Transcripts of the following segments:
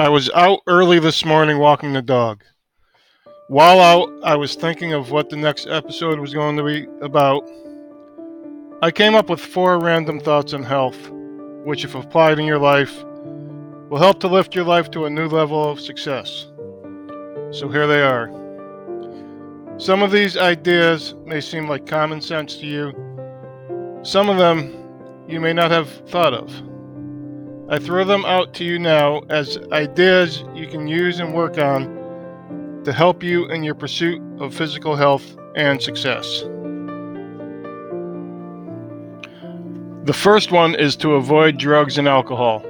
I was out early this morning walking the dog. While out, I was thinking of what the next episode was going to be about. I came up with four random thoughts on health, which, if applied in your life, will help to lift your life to a new level of success. So here they are. Some of these ideas may seem like common sense to you, some of them you may not have thought of. I throw them out to you now as ideas you can use and work on to help you in your pursuit of physical health and success. The first one is to avoid drugs and alcohol.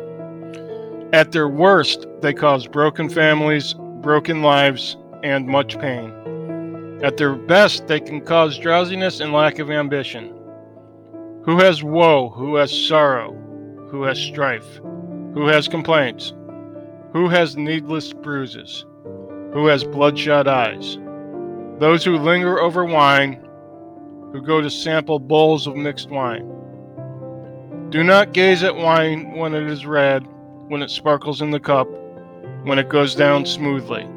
At their worst, they cause broken families, broken lives, and much pain. At their best, they can cause drowsiness and lack of ambition. Who has woe? Who has sorrow? Who has strife? Who has complaints? Who has needless bruises? Who has bloodshot eyes? Those who linger over wine, who go to sample bowls of mixed wine. Do not gaze at wine when it is red, when it sparkles in the cup, when it goes down smoothly.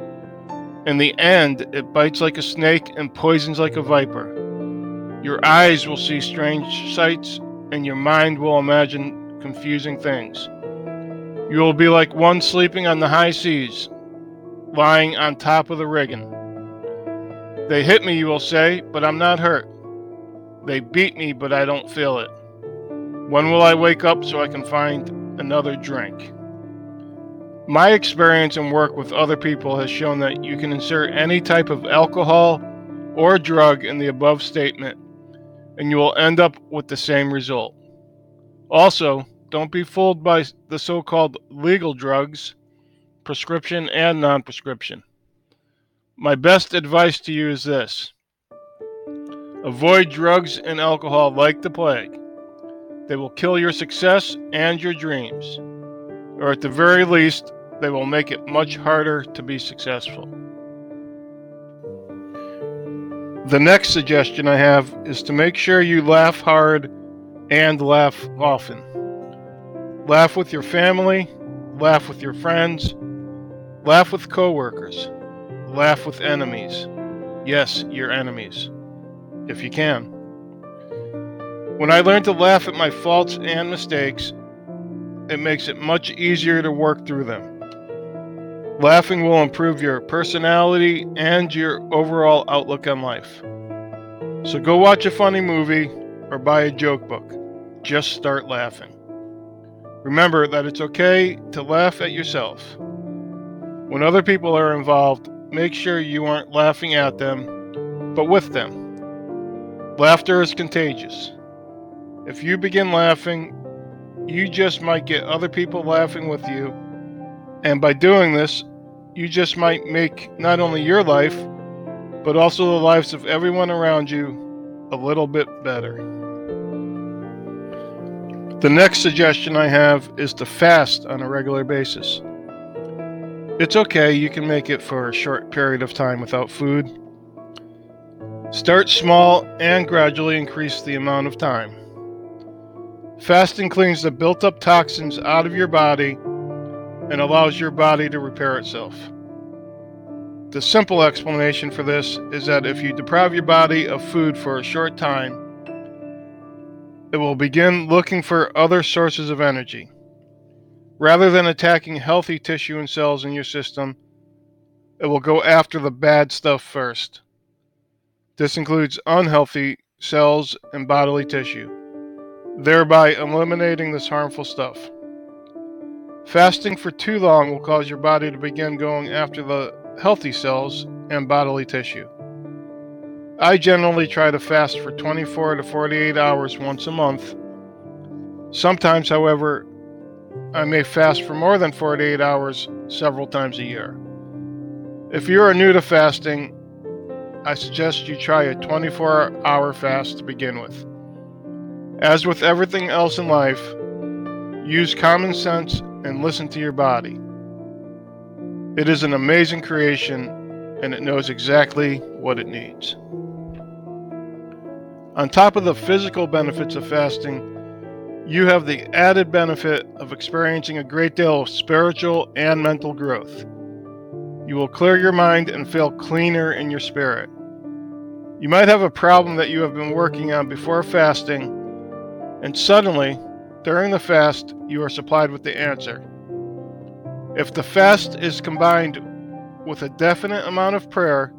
In the end, it bites like a snake and poisons like a viper. Your eyes will see strange sights, and your mind will imagine confusing things. You will be like one sleeping on the high seas, lying on top of the rigging. They hit me, you will say, but I'm not hurt. They beat me, but I don't feel it. When will I wake up so I can find another drink? My experience and work with other people has shown that you can insert any type of alcohol or drug in the above statement, and you will end up with the same result. Also, don't be fooled by the so called legal drugs, prescription and non prescription. My best advice to you is this avoid drugs and alcohol like the plague. They will kill your success and your dreams, or at the very least, they will make it much harder to be successful. The next suggestion I have is to make sure you laugh hard and laugh often. Laugh with your family, laugh with your friends, laugh with coworkers, laugh with enemies. Yes, your enemies, if you can. When I learned to laugh at my faults and mistakes, it makes it much easier to work through them. Laughing will improve your personality and your overall outlook on life. So go watch a funny movie or buy a joke book. Just start laughing. Remember that it's okay to laugh at yourself. When other people are involved, make sure you aren't laughing at them, but with them. Laughter is contagious. If you begin laughing, you just might get other people laughing with you, and by doing this, you just might make not only your life, but also the lives of everyone around you a little bit better. The next suggestion I have is to fast on a regular basis. It's okay, you can make it for a short period of time without food. Start small and gradually increase the amount of time. Fasting cleans the built up toxins out of your body and allows your body to repair itself. The simple explanation for this is that if you deprive your body of food for a short time, it will begin looking for other sources of energy. Rather than attacking healthy tissue and cells in your system, it will go after the bad stuff first. This includes unhealthy cells and bodily tissue, thereby eliminating this harmful stuff. Fasting for too long will cause your body to begin going after the healthy cells and bodily tissue. I generally try to fast for 24 to 48 hours once a month. Sometimes, however, I may fast for more than 48 hours several times a year. If you are new to fasting, I suggest you try a 24 hour fast to begin with. As with everything else in life, use common sense and listen to your body. It is an amazing creation and it knows exactly what it needs. On top of the physical benefits of fasting, you have the added benefit of experiencing a great deal of spiritual and mental growth. You will clear your mind and feel cleaner in your spirit. You might have a problem that you have been working on before fasting, and suddenly, during the fast, you are supplied with the answer. If the fast is combined with a definite amount of prayer,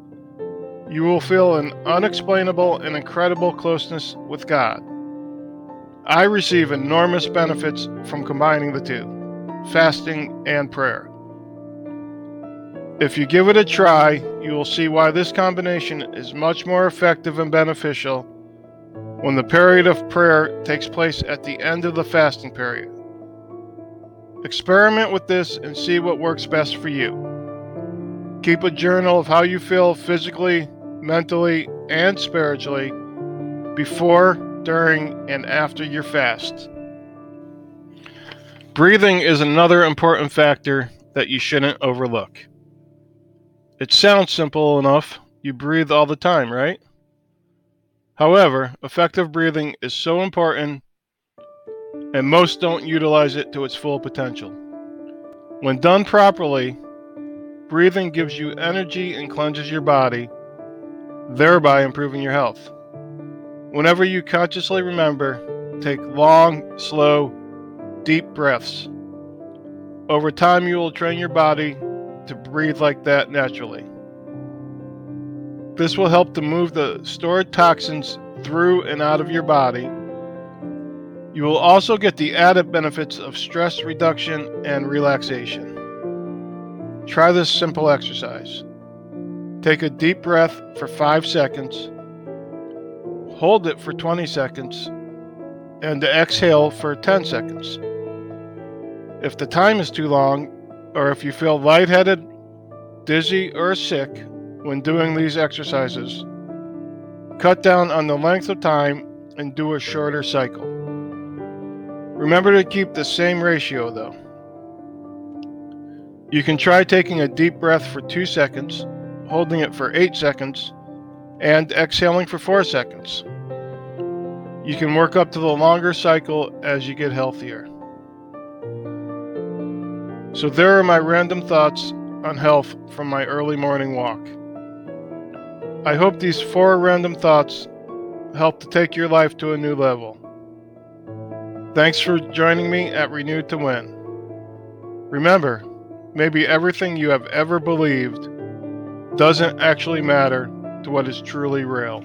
you will feel an unexplainable and incredible closeness with God. I receive enormous benefits from combining the two fasting and prayer. If you give it a try, you will see why this combination is much more effective and beneficial when the period of prayer takes place at the end of the fasting period. Experiment with this and see what works best for you. Keep a journal of how you feel physically, mentally, and spiritually before, during, and after your fast. Breathing is another important factor that you shouldn't overlook. It sounds simple enough. You breathe all the time, right? However, effective breathing is so important, and most don't utilize it to its full potential. When done properly, breathing gives you energy and cleanses your body, thereby improving your health. Whenever you consciously remember, take long, slow, deep breaths. Over time, you will train your body to breathe like that naturally. This will help to move the stored toxins through and out of your body. You will also get the added benefits of stress reduction and relaxation. Try this simple exercise. Take a deep breath for 5 seconds, hold it for 20 seconds, and exhale for 10 seconds. If the time is too long, or if you feel lightheaded, dizzy, or sick when doing these exercises, cut down on the length of time and do a shorter cycle. Remember to keep the same ratio though. You can try taking a deep breath for 2 seconds, holding it for 8 seconds, and exhaling for 4 seconds. You can work up to the longer cycle as you get healthier. So, there are my random thoughts on health from my early morning walk. I hope these four random thoughts help to take your life to a new level. Thanks for joining me at Renewed to Win. Remember, maybe everything you have ever believed doesn't actually matter to what is truly real.